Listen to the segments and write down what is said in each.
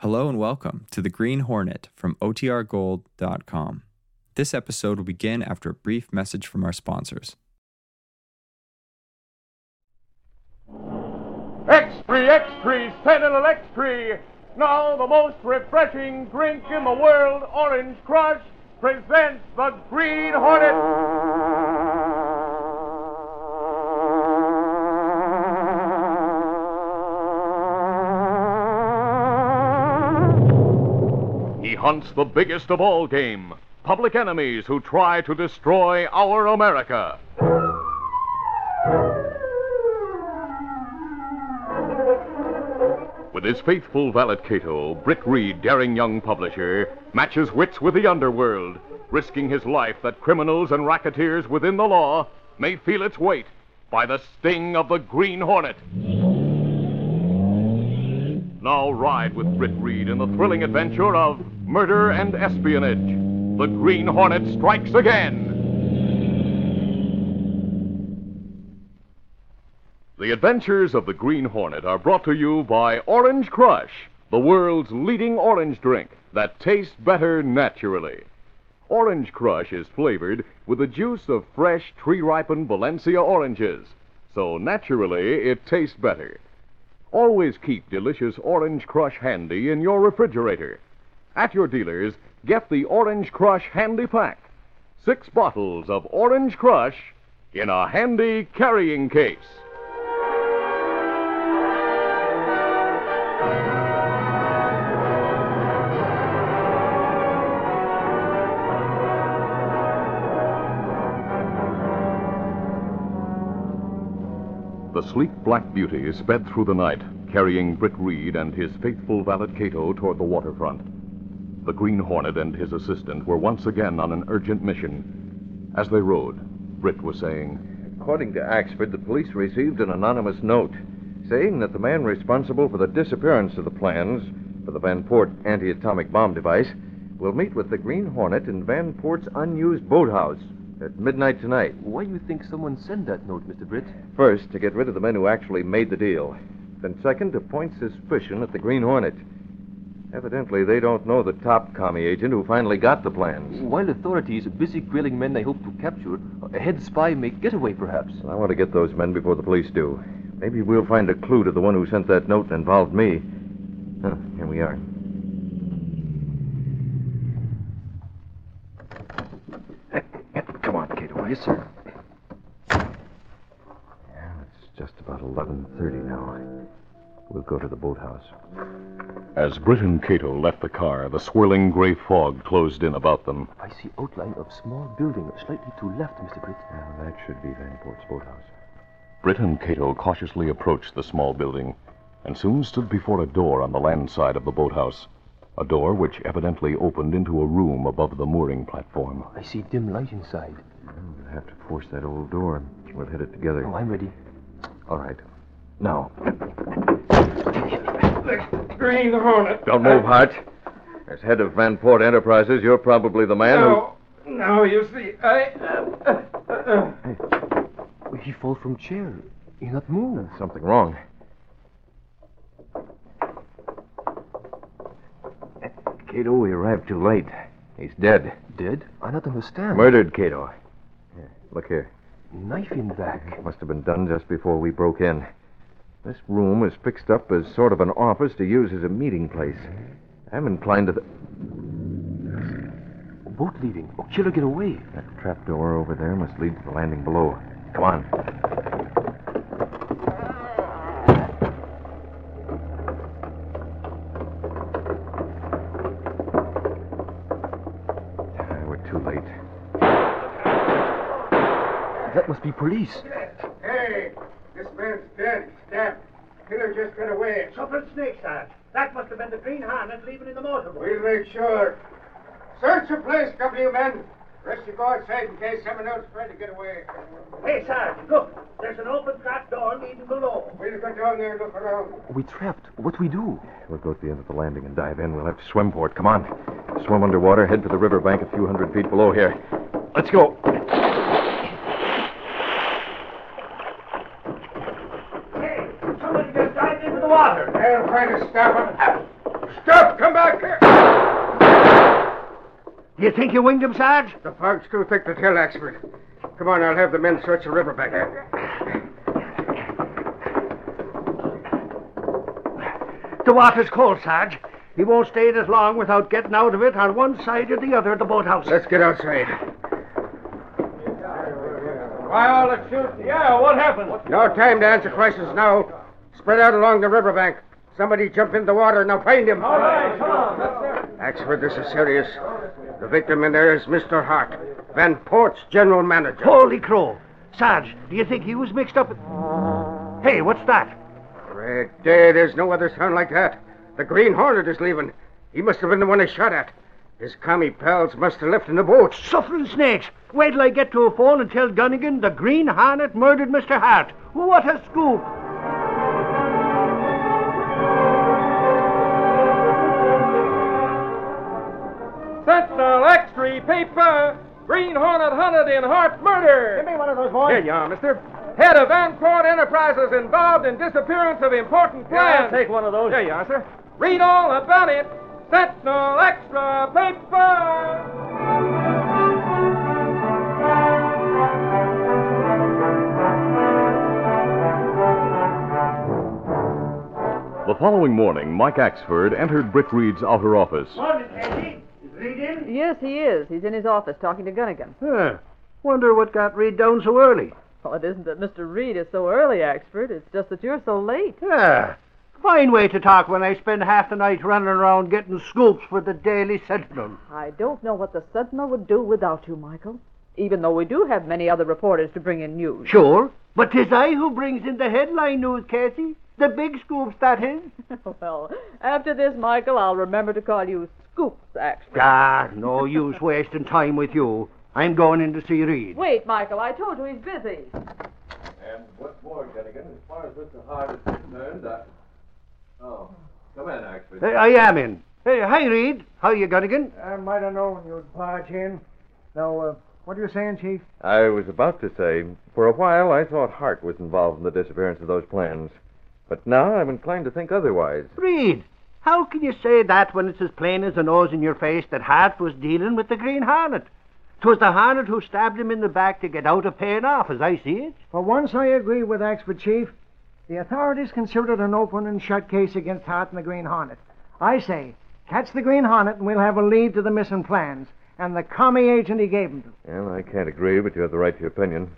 Hello and welcome to The Green Hornet from OTRGold.com. This episode will begin after a brief message from our sponsors. X3, X3, Sentinel X3. Now the most refreshing drink in the world, Orange Crush, presents the Green Hornet. Hunts the biggest of all game, public enemies who try to destroy our America. With his faithful valet Cato, Britt Reed, daring young publisher, matches wits with the underworld, risking his life that criminals and racketeers within the law may feel its weight by the sting of the Green Hornet. Now ride with Britt Reed in the thrilling adventure of murder and espionage. The Green Hornet strikes again. The adventures of the Green Hornet are brought to you by Orange Crush, the world's leading orange drink that tastes better naturally. Orange Crush is flavored with the juice of fresh, tree ripened Valencia oranges, so naturally it tastes better. Always keep delicious Orange Crush handy in your refrigerator. At your dealers, get the Orange Crush Handy Pack. Six bottles of Orange Crush in a handy carrying case. The sleek black beauty sped through the night, carrying Britt Reed and his faithful valet Cato toward the waterfront. The Green Hornet and his assistant were once again on an urgent mission. As they rode, Britt was saying, According to Axford, the police received an anonymous note saying that the man responsible for the disappearance of the plans for the Van Port anti atomic bomb device will meet with the Green Hornet in Van Port's unused boathouse at midnight tonight. Why do you think someone sent that note, Mr. Britt? First, to get rid of the men who actually made the deal. Then, second, to point suspicion at the Green Hornet. Evidently, they don't know the top commie agent who finally got the plans. While authorities are busy grilling men they hope to capture, a head spy may get away, perhaps. I want to get those men before the police do. Maybe we'll find a clue to the one who sent that note and involved me. Huh, here we are. Come on, Cato. Yes, sir. Yeah, it's just about 11.30 now. We'll go to the boathouse. As Britt and Cato left the car, the swirling gray fog closed in about them. I see outline of small building slightly to left, Mr. Britt. Now, that should be Vanport's boathouse. Britt and Cato cautiously approached the small building and soon stood before a door on the land side of the boathouse. A door which evidently opened into a room above the mooring platform. I see dim light inside. We'll have to force that old door. We'll hit it together. Oh, I'm ready. All right. Now. Green Hornet. Don't move, Hart. As head of Van Port Enterprises, you're probably the man No, no, you see, I. Uh, uh, uh, He fall from chair. He not move. Something wrong. Cato, we arrived too late. He's dead. Dead? I not understand. Murdered, Cato. Here, look here. Knife in back. Must have been done just before we broke in. This room is fixed up as sort of an office to use as a meeting place. I'm inclined to. Th- Boat leaving. Oh, killer get away. that trap door over there must lead to the landing below. Come on. Ah, We're too late. That must be police. hey, this man's dead. Stabbed. Killer just got away. Suffered snake, sir. That must have been the Green Hornet leaving in the motorboat. We'll make sure. Search the place, couple of you men. Rest you go outside in case someone else tried to get away. Hey, sir, look. There's an open trap door leading below. We'll go down there and look around. We trapped. What do we do? We'll go to the end of the landing and dive in. We'll have to swim for it. Come on. Swim underwater, head for the riverbank a few hundred feet below here. Let's go. Hey, somebody just dived into the water. They'll try to stop him. Stop! Come back here! Do you think you winged him, Sarge? The fog's too thick to tell, Axford. Come on, I'll have the men search the riverbank. The water's cold, Sarge. He won't stay in it long without getting out of it on one side or the other of the boathouse. Let's get outside. Why all the shoot? Yeah, what happened? No time to answer questions now. Spread out along the riverbank. Somebody jump in the water. and I'll find him. All right, come on. That's it. Axford, this is serious. The victim in there is Mr. Hart, Van Port's general manager. Holy crow. Sarge, do you think he was mixed up? Hey, what's that? Red day, there's no other sound like that. The Green Hornet is leaving. He must have been the one I shot at. His commie pals must have left in the boat. Suffering snakes. Wait till I get to a phone and tell Gunnigan the Green Hornet murdered Mr. Hart. What a scoop. Sentinel Extra paper. Green Hornet hunted in Hart murder. Give me one of those boys. Here you are, mister. Head of Vanport Enterprises involved in disappearance of important plans. take one of those. Here you are, sir. Read all about it. Sentinel Extra paper. The following morning, Mike Axford entered Britt Reed's outer office. Morning, Casey. Is Reed in? Yes, he is. He's in his office talking to Gunnigan. Huh. Wonder what got Reed down so early. Well, it isn't that Mr. Reed is so early, Axford. It's just that you're so late. Yeah. Fine way to talk when I spend half the night running around getting scoops for the Daily Sentinel. I don't know what the Sentinel would do without you, Michael. Even though we do have many other reporters to bring in news. Sure. But 'tis I who brings in the headline news, Casey. The big scoops, that is. well, after this, Michael, I'll remember to call you Scoops, Axford. Ah, no use wasting time with you. I'm going in to see Reed. Wait, Michael, I told you he's busy. And what's more, Gunnigan, as far as Mr. Hart is concerned, I... Oh, come in, Axford. Hey, I am in. Hey, hi, Reed. How are you, Gunnigan? I might have known you'd barge in. Now, uh, what are you saying, Chief? I was about to say, for a while I thought Hart was involved in the disappearance of those plans. But now I'm inclined to think otherwise. Reed, how can you say that when it's as plain as the nose in your face that Hart was dealing with the Green Hornet? 'Twas the Hornet who stabbed him in the back to get out of paying off, as I see it. For once, I agree with Axford, Chief. The authorities consider it an open and shut case against Hart and the Green Hornet. I say, catch the Green Hornet and we'll have a lead to the missing plans and the commie agent he gave them to. Well, I can't agree, but you have the right to your opinion.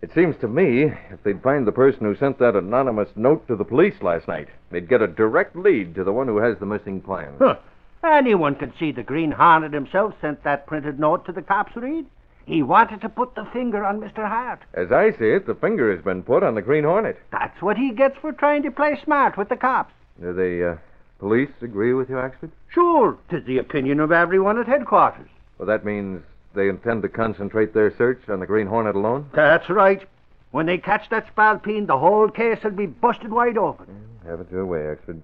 It seems to me, if they'd find the person who sent that anonymous note to the police last night, they'd get a direct lead to the one who has the missing plans. Huh. Anyone could see the Green Hornet himself sent that printed note to the cops, Reed. He wanted to put the finger on Mr. Hart. As I see it, the finger has been put on the Green Hornet. That's what he gets for trying to play smart with the cops. Do the uh, police agree with you, Axford? Sure, 'tis the opinion of everyone at headquarters. Well, that means they intend to concentrate their search on the Green Hornet alone? That's right. When they catch that spalpeen, the whole case will be busted wide open. Have it your way, Axford.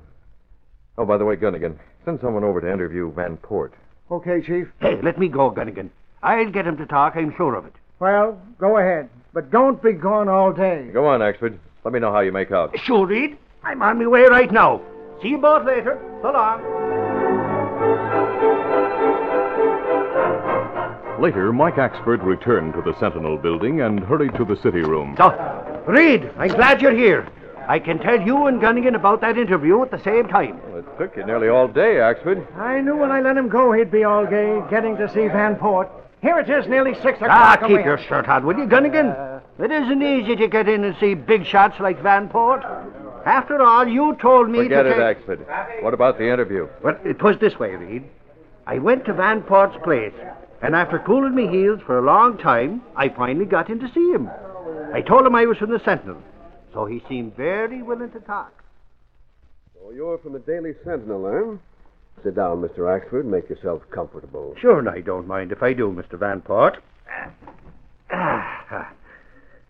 Oh, by the way, Gunnigan, send someone over to interview Van Port. Okay, Chief. Hey, let me go, Gunnigan. I'll get him to talk, I'm sure of it. Well, go ahead. But don't be gone all day. Go on, Axford. Let me know how you make out. Sure, Reed. I'm on my way right now. See you both later. So long. Later, Mike Axford returned to the Sentinel building and hurried to the city room. So, Reed, I'm glad you're here. I can tell you and Gunnigan about that interview at the same time. Well, it took you nearly all day, Axford. I knew when I let him go he'd be all gay, getting to see Van Port. Here it is, nearly six o'clock. Ah, keep we- your shirt on, will you, Gunnigan? It isn't easy to get in and see big shots like Van Port. After all, you told me Forget to it, take... Axford. What about the interview? Well, it was this way, Reed. I went to Van Port's place, and after cooling my heels for a long time, I finally got in to see him. I told him I was from the Sentinel, so he seemed very willing to talk. So you're from the Daily Sentinel, eh? Sit down, Mr. Axford. Make yourself comfortable. Sure, and I don't mind if I do, Mr. Van Port. Ah, ah.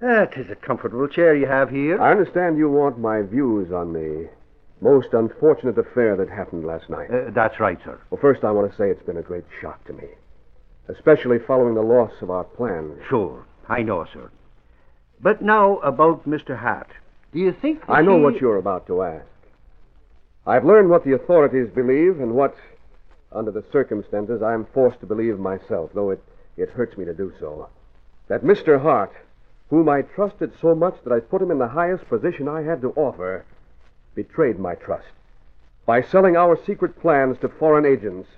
Ah, 'tis a comfortable chair you have here. I understand you want my views on the most unfortunate affair that happened last night. Uh, that's right, sir. Well, first, I want to say it's been a great shock to me, especially following the loss of our plans. Sure, I know, sir. But now about Mr. Hart. Do you think I know he- what you're about to ask. I've learned what the authorities believe and what, under the circumstances, I'm forced to believe myself, though it, it hurts me to do so. That Mr. Hart, whom I trusted so much that I put him in the highest position I had to offer, betrayed my trust by selling our secret plans to foreign agents,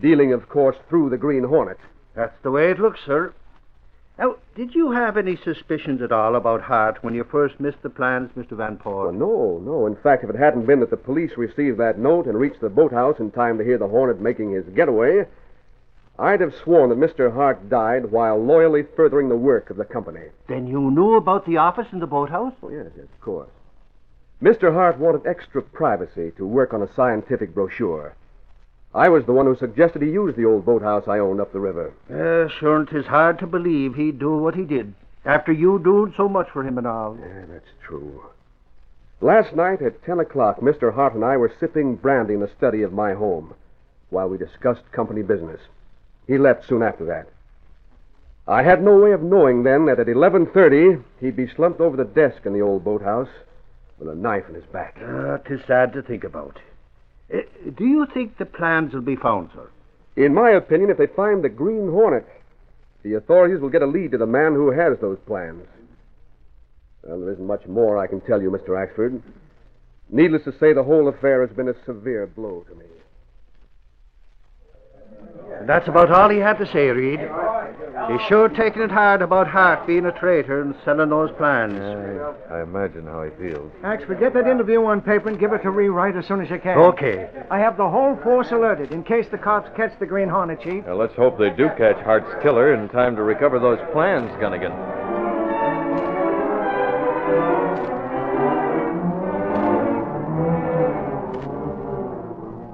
dealing, of course, through the Green Hornet. That's the way it looks, sir. Now, did you have any suspicions at all about Hart when you first missed the plans, Mr. Van Port? Well, no, no. In fact, if it hadn't been that the police received that note and reached the boathouse in time to hear the Hornet making his getaway, I'd have sworn that Mr. Hart died while loyally furthering the work of the company. Then you knew about the office in the boathouse? Oh, yes, yes, of course. Mr. Hart wanted extra privacy to work on a scientific brochure. I was the one who suggested he use the old boathouse I owned up the river. Uh, sure, 'tis hard to believe he'd do what he did after you doing so much for him and all. Yeah, that's true. Last night at 10 o'clock, Mr. Hart and I were sipping brandy in the study of my home while we discussed company business. He left soon after that. I had no way of knowing then that at 11.30 he'd be slumped over the desk in the old boathouse with a knife in his back. Uh, 'tis sad to think about. Uh, do you think the plans will be found, sir? In my opinion, if they find the Green Hornet, the authorities will get a lead to the man who has those plans. Well, there isn't much more I can tell you, Mr. Axford. Needless to say, the whole affair has been a severe blow to me. That's about all he had to say, Reed. He's sure taking it hard about Hart being a traitor and selling those plans. I, I imagine how he feels. Axford, get that interview on paper and give it to rewrite as soon as you can. Okay. I have the whole force alerted in case the cops catch the Green Hornet, Chief. Now, let's hope they do catch Hart's killer in time to recover those plans, Gunnigan.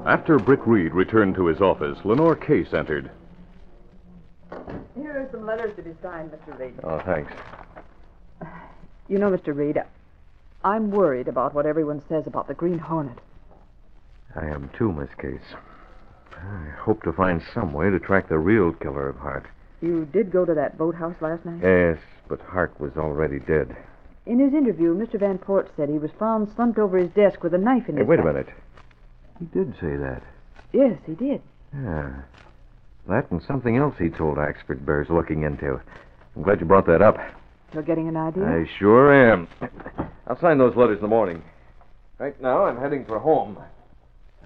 After Britt Reed returned to his office, Lenore Case entered. Here are some letters to be signed, Mr. Reed. Oh, thanks. You know, Mr. Reed, I'm worried about what everyone says about the Green Hornet. I am too, Miss Case. I hope to find some way to track the real killer of Hart. You did go to that boathouse last night? Yes, but Hart was already dead. In his interview, Mr. Van Port said he was found slumped over his desk with a knife in Hey, his wait a minute. He did say that. Yes, he did. Yeah. That and something else he told Axford bears looking into. I'm glad you brought that up. You're getting an idea? I sure am. I'll sign those letters in the morning. Right now, I'm heading for home.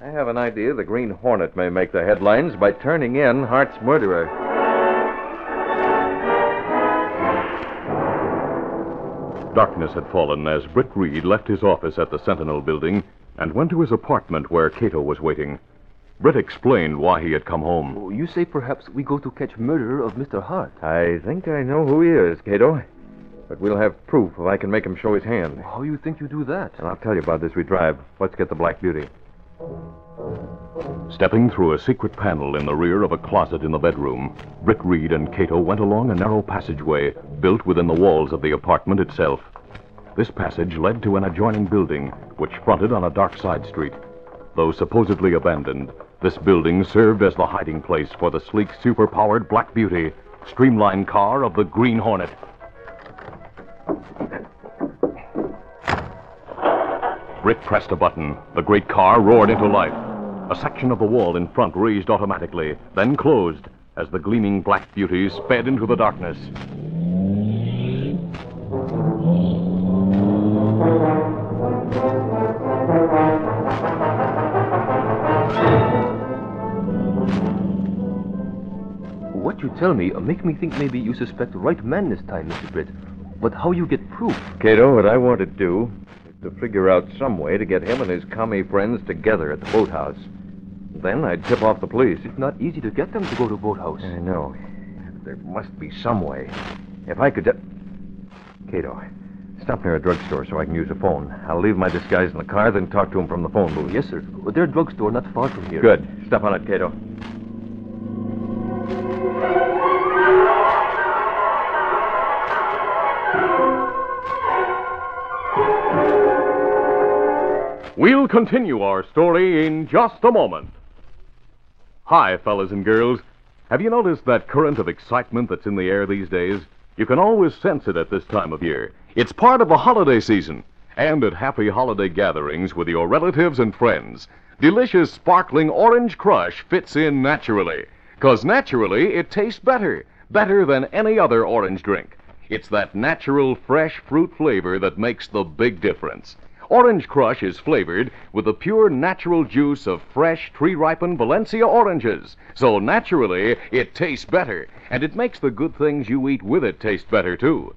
I have an idea the Green Hornet may make the headlines by turning in Hart's murderer. Darkness had fallen as Britt Reed left his office at the Sentinel building and went to his apartment where Cato was waiting. Britt explained why he had come home. Oh, You say perhaps we go to catch murderer of Mr. Hart. I think I know who he is, Cato. But we'll have proof if I can make him show his hand. How you think you do that? And I'll tell you about this we drive. Let's get the Black Beauty. Stepping through a secret panel in the rear of a closet in the bedroom, Britt Reed and Cato went along a narrow passageway built within the walls of the apartment itself. This passage led to an adjoining building, which fronted on a dark side street. Though supposedly abandoned, this building served as the hiding place for the sleek, superpowered Black Beauty, streamlined car of the Green Hornet. Britt pressed a button. The great car roared into life. A section of the wall in front raised automatically, then closed as the gleaming Black Beauty sped into the darkness. What you tell me make me think maybe you suspect the right man this time, Mr. Britt. But how you get proof? Cato, what I want to do is to figure out some way to get him and his commie friends together at the boathouse. Then I'd tip off the police. It's not easy to get them to go to boathouse. I know. There must be some way. If I could just. Cato, stop near a drugstore so I can use a phone. I'll leave my disguise in the car, then talk to him from the phone booth. Yes, sir. Their drugstore not far from here. Good. Step on it, Cato. Continue our story in just a moment. Hi, fellas and girls. Have you noticed that current of excitement that's in the air these days? You can always sense it at this time of year. It's part of the holiday season. and at happy holiday gatherings with your relatives and friends. Delicious sparkling orange crush fits in naturally. Because naturally, it tastes better. Better than any other orange drink. It's that natural, fresh fruit flavor that makes the big difference. Orange Crush is flavored with the pure natural juice of fresh, tree ripened Valencia oranges. So naturally, it tastes better, and it makes the good things you eat with it taste better, too.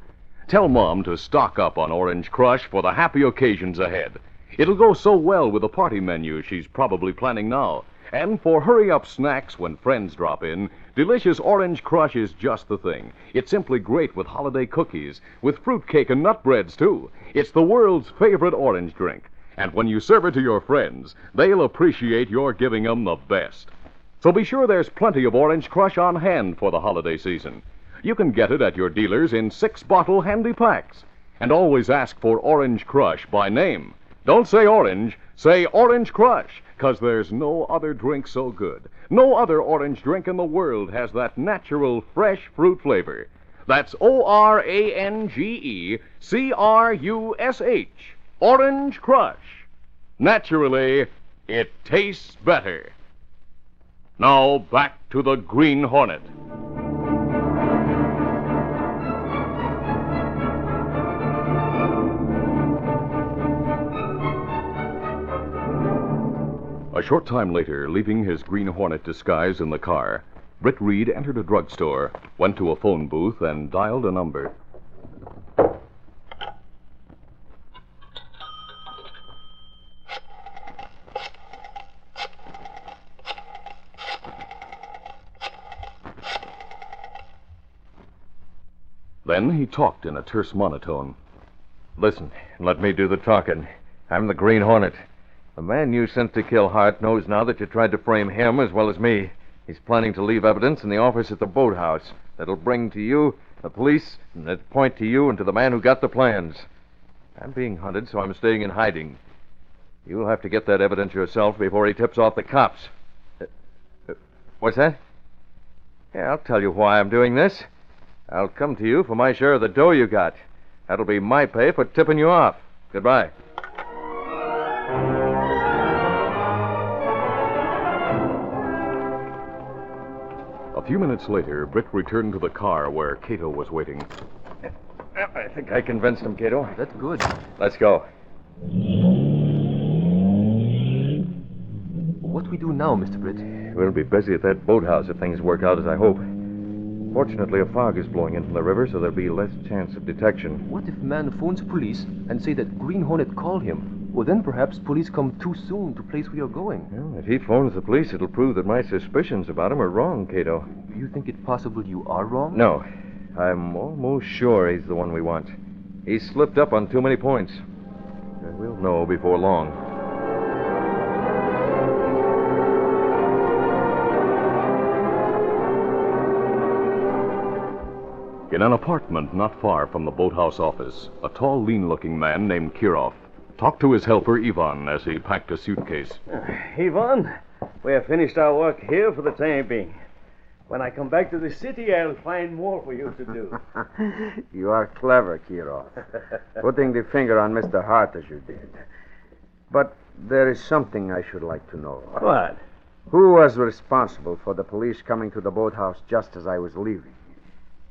Tell Mom to stock up on Orange Crush for the happy occasions ahead. It'll go so well with the party menu she's probably planning now. And for hurry up snacks when friends drop in, delicious Orange Crush is just the thing. It's simply great with holiday cookies, with fruitcake and nut breads, too. It's the world's favorite orange drink. And when you serve it to your friends, they'll appreciate your giving them the best. So be sure there's plenty of Orange Crush on hand for the holiday season. You can get it at your dealers in six bottle handy packs. And always ask for Orange Crush by name. Don't say orange, say Orange Crush, 'cause there's no other drink so good. No other orange drink in the world has that natural, fresh fruit flavor. That's O R A N G E C R U S H. Orange Crush. Naturally, it tastes better. Now back to the Green Hornet. A short time later, leaving his Green Hornet disguise in the car, Britt Reed entered a drugstore, went to a phone booth, and dialed a number. Then he talked in a terse monotone. Listen, let me do the talking. I'm the Green Hornet. The man you sent to kill Hart knows now that you tried to frame him as well as me. He's planning to leave evidence in the office at the boathouse that'll bring to you the police and that point to you and to the man who got the plans. I'm being hunted, so I'm staying in hiding. You'll have to get that evidence yourself before he tips off the cops. Uh, uh, what's that? Yeah, I'll tell you why I'm doing this. I'll come to you for my share of the dough you got. That'll be my pay for tipping you off. Goodbye. A few minutes later, Britt returned to the car where Cato was waiting. I think I convinced him, Cato. That's good. Let's go. What do we do now, Mr. Britt? We'll be busy at that boathouse if things work out as I hope. Fortunately, a fog is blowing in from the river, so there'll be less chance of detection. What if man phones police and say that Green Hornet called him? Well, then perhaps police come too soon to place we are going. Well, if he phones the police, it'll prove that my suspicions about him are wrong, Cato. Do you think it possible you are wrong? No. I'm almost sure he's the one we want. He's slipped up on too many points. And we'll know before long. In an apartment not far from the boathouse office, a tall, lean looking man named Kirov talked to his helper Ivan as he packed a suitcase. Uh, Ivan, we have finished our work here for the time being. When I come back to the city, I'll find more for you to do. you are clever, Kirov. Putting the finger on Mr. Hart as you did. But there is something I should like to know. What? Who was responsible for the police coming to the boathouse just as I was leaving?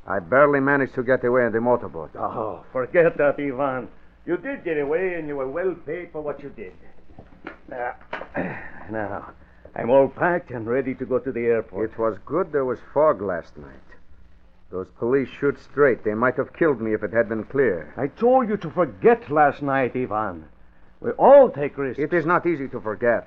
I barely managed to get away in the motorboat. Oh, forget that, Ivan. You did get away, and you were well paid for what you did. Now, uh, now, I'm all packed and ready to go to the airport. It was good there was fog last night. Those police shoot straight. They might have killed me if it had been clear. I told you to forget last night, Ivan. We all take risks. It is not easy to forget.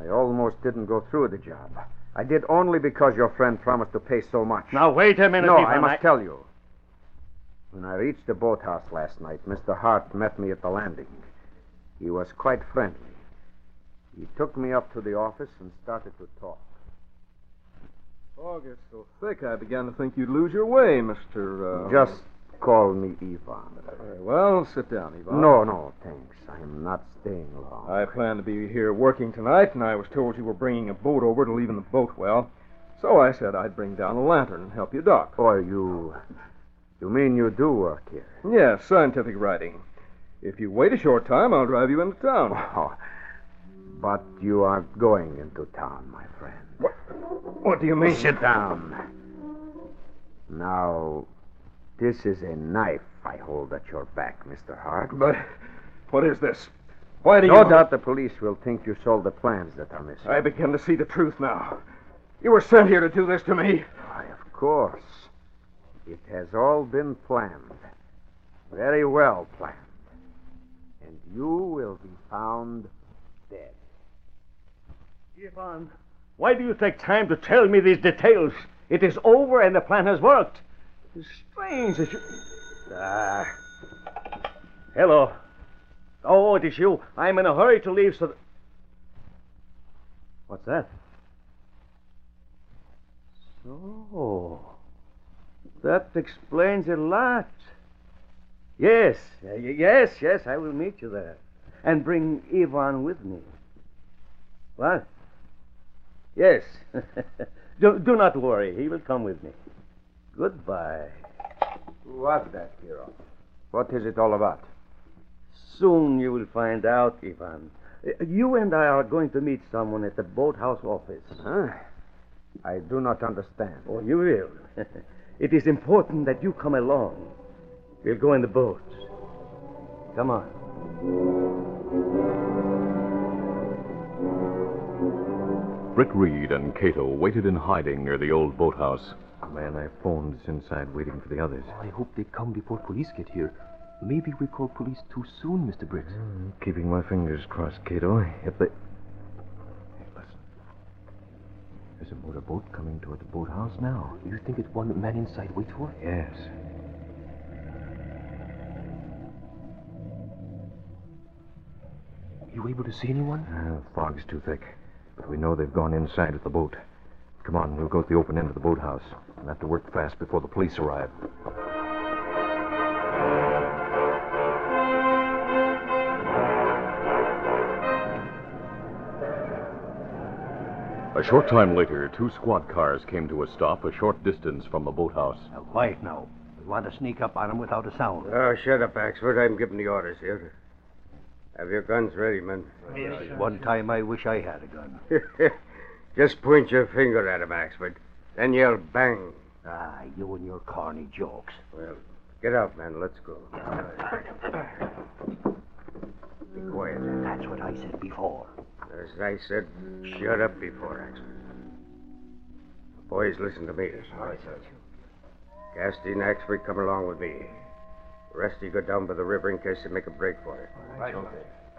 I almost didn't go through the job. I did only because your friend promised to pay so much. Now, wait a minute, No, Ivan. I must tell you. When I reached the boathouse last night, Mr. Hart met me at the landing. He was quite friendly. He took me up to the office and started to talk. Fog is so thick, I began to think you'd lose your way, Mr. Uh... Just call me Ivan. Very well, sit down, Ivan. No, no, thanks. I'm not staying long. I plan to be here working tonight, and I was told you were bringing a boat over to leave in the boat well. So I said I'd bring down a lantern and help you dock. Oh, you. You mean you do work here? Yes, scientific writing. If you wait a short time, I'll drive you into town. Oh, but you aren't going into town, my friend. What, what do you mean? Sit down. Now, this is a knife I hold at your back, Mr. Hart. But what is this? Why do no you... doubt the police will think you sold the plans that are missing. I begin to see the truth now. You were sent here to do this to me. Why, of course. It has all been planned. Very well planned. And you will be found dead. Ivan, why do you take time to tell me these details? It is over and the plan has worked. It's strange that you. Ah. Hello. Oh, it is you. I'm in a hurry to leave, so. That... What's that? So. That explains a lot. Yes, yes, yes, I will meet you there. And bring Ivan with me. What? Yes. do, do not worry. He will come with me. Goodbye. Who was that, hero? What is it all about? Soon you will find out, Ivan. You and I are going to meet someone at the boathouse office. Huh? I do not understand. Oh, you will. it is important that you come along. We'll go in the boat. Come on. Britt Reed and Cato waited in hiding near the old boathouse. The man I phoned is inside waiting for the others. I hope they come before police get here. Maybe we called police too soon, Mr. Britt. Hmm, keeping my fingers crossed, Cato. If they. Hey, listen. There's a motorboat coming toward the boathouse now. You think it's one man inside waits for? Us? Yes. You able to see anyone? Uh, the fog's too thick. But we know they've gone inside with the boat. Come on, we'll go to the open end of the boathouse. We'll have to work fast before the police arrive. A short time later, two squad cars came to a stop a short distance from the boathouse. Now, quiet now. We want to sneak up on them without a sound. Oh, shut up, Axford. I'm giving the orders here. Have your guns ready, men. Yes. One time I wish I had a gun. Just point your finger at him, Axford. Then yell bang. Ah, you and your corny jokes. Well, get out, man. Let's go. Be quiet. That's what I said before. As I said, shut up before, Axford. Boys, listen to me. Casty and Axford, come along with me. The rest of you go down by the river in case they make a break for it. Right.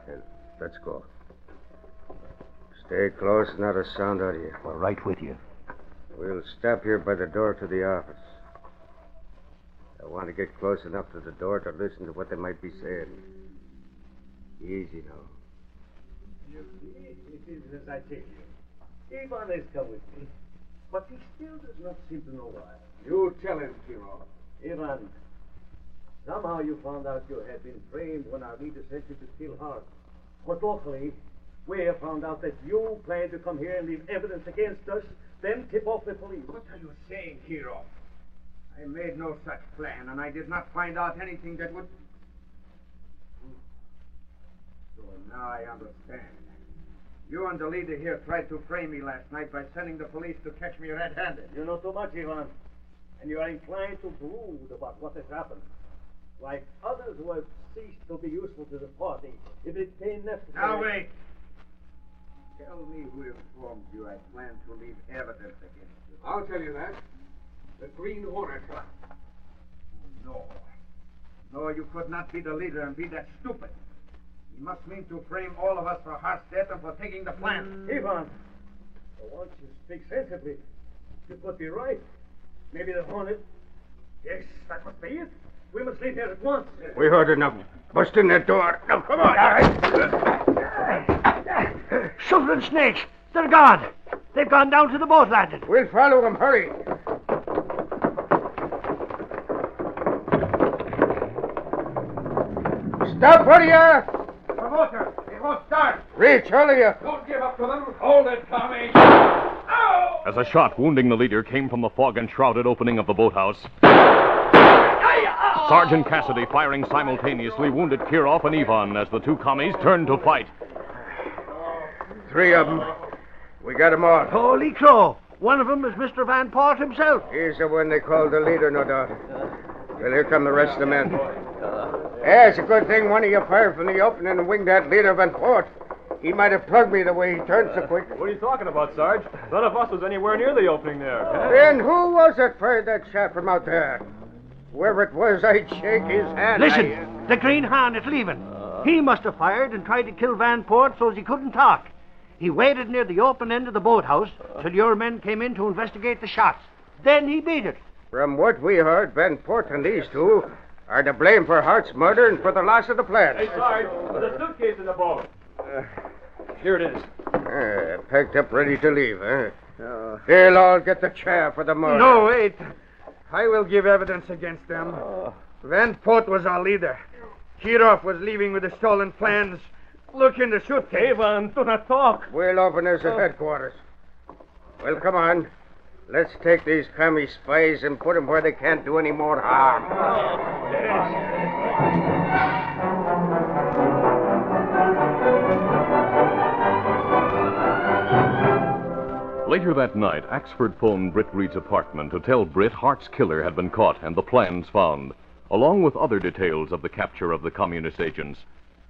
Then let's go. Stay close, not a sound out of you. We're right with you. We'll stop here by the door to the office. I want to get close enough to the door to listen to what they might be saying. Easy now. You see, it is as I tell you. Ivan has come with me, but he still does not seem to know why. You tell him, Kirov. Ivan, somehow you found out you had been framed when our leader sent you to kill Hart. But luckily, we have found out that you planned to come here and leave evidence against us, then tip off the police. What are you saying, Hero? I made no such plan, and I did not find out anything that would. So now I understand. You and the leader here tried to frame me last night by sending the police to catch me red handed. You know too much, Ivan. And you are inclined to brood about what has happened. Like others who have ceased to be useful to the party, if it became necessary. Now wait. Tell me who informed you I plan to leave evidence against you. I'll tell you that. The Green Hornet. Oh, no. No, you could not be the leader and be that stupid. You must mean to frame all of us for Hart's death and for taking the plan. Mm. Ivan, for once you speak sensibly. You could be right. Maybe the Hornet. Yes, that must be it. We must leave here at once. We heard enough. Bust in that door. Now, come on. All right. Children snakes! They're gone! They've gone down to the boat landing. We'll follow them. Hurry. Stop, where you? The motor! It won't start! Reach, hurry you. Don't give up to them! Hold it, Tommy! As a shot wounding the leader came from the fog and shrouded opening of the boathouse, Sergeant Cassidy firing simultaneously wounded Kirov and Ivan as the two commies turned to fight. Three of them. We got got 'em all. Holy crow! One of them is Mr. Van Port himself. He's the one they call the leader, no doubt. Well, here come the rest of the men. Yeah, it's a good thing one of you fired from the opening and winged that leader Van Port. He might have plugged me the way he turned so quick. What are you talking about, Sarge? None of us was anywhere near the opening there. Then who was it fired that shot from out there? Whoever it was, I'd shake his hand. Listen, I- the Green is leaving. He must have fired and tried to kill Van Port so he couldn't talk. He waited near the open end of the boathouse till your men came in to investigate the shots. Then he beat it. From what we heard, Van Port and these two are to blame for Hart's murder and for the loss of the plant. Hey, Sarge, there's a suitcase in the boat. Uh, here it is. Uh, packed up, ready to leave, huh? Uh, They'll all get the chair for the murder. No, wait. I will give evidence against them. Uh. Van Port was our leader. Kirov was leaving with the stolen plans. Look in the suitcase. Ivan, do not talk. We'll open this at oh. headquarters. Well, come on. Let's take these commie spies and put them where they can't do any more harm. Later that night, Axford phoned Britt Reed's apartment to tell Britt Hart's killer had been caught and the plans found, along with other details of the capture of the communist agents.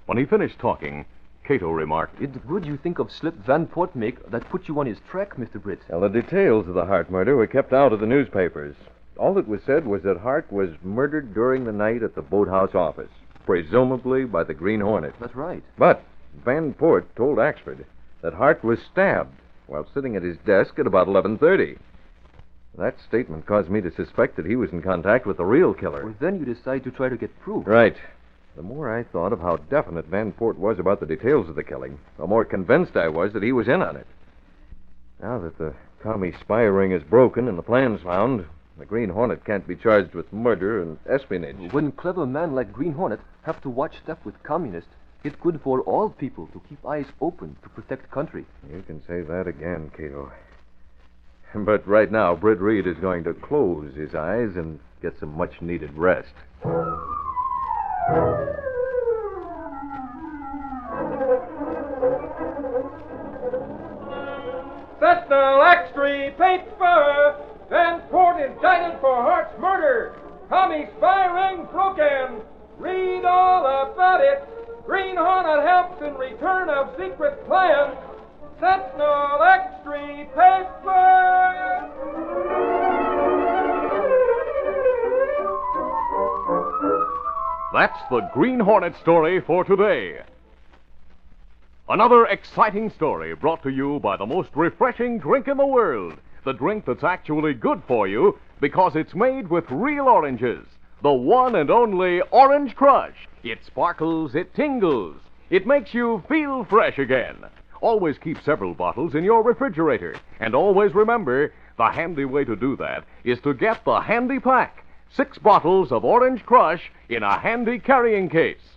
When he finished talking, Cato remarked, It's good you think of slip Van Port make that put you on his track, Mr. Britt. Well, the details of the Hart murder were kept out of the newspapers. All that was said was that Hart was murdered during the night at the boathouse office, presumably by the Green Hornet. That's right. But Van Port told Axford that Hart was stabbed while sitting at his desk at about 11:30. That statement caused me to suspect that he was in contact with the real killer. Well, then you decide to try to get proof. Right. The more I thought of how definite Van Port was about the details of the killing, the more convinced I was that he was in on it. Now that the commie spy ring is broken and the plans found, the Green Hornet can't be charged with murder and espionage. When clever man like Green Hornet have to watch stuff with communists, it's good for all people to keep eyes open to protect country. You can say that again, Cato. But right now, Britt Reed is going to close his eyes and get some much needed rest. Sentinel Extra paper. Van Port indicted for Hart's murder. Tommy spy ring broken. Read all about it. Green Hornet helps in return of secret plans. Sentinel Extra paper. That's the Green Hornet story for today. Another exciting story brought to you by the most refreshing drink in the world. The drink that's actually good for you because it's made with real oranges. The one and only Orange Crush. It sparkles, it tingles, it makes you feel fresh again. Always keep several bottles in your refrigerator. And always remember the handy way to do that is to get the handy pack. Six bottles of Orange Crush in a handy carrying case.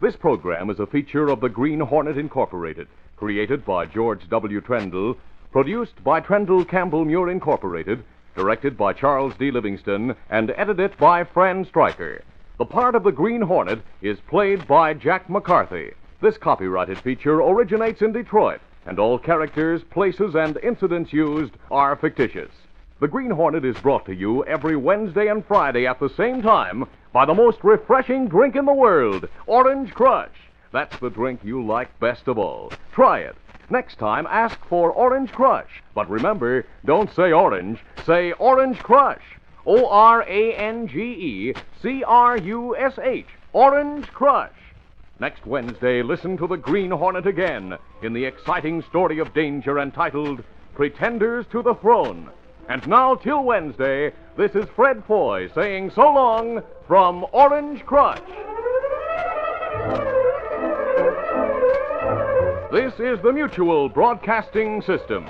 This program is a feature of the Green Hornet Incorporated, created by George W. Trendle, produced by Trendle Campbell Muir Incorporated, directed by Charles D. Livingstone, and edited by Fran Striker. The part of the Green Hornet is played by Jack McCarthy. This copyrighted feature originates in Detroit, and all characters, places, and incidents used are fictitious. The Green Hornet is brought to you every Wednesday and Friday at the same time by the most refreshing drink in the world, Orange Crush. That's the drink you like best of all. Try it. Next time, ask for Orange Crush. But remember, don't say orange, say Orange Crush. O R A N G E C R U S H. Orange Crush. Next Wednesday, listen to the Green Hornet again in the exciting story of danger entitled Pretenders to the Throne. And now, till Wednesday, this is Fred Foy saying so long from Orange Crush. This is the Mutual Broadcasting System.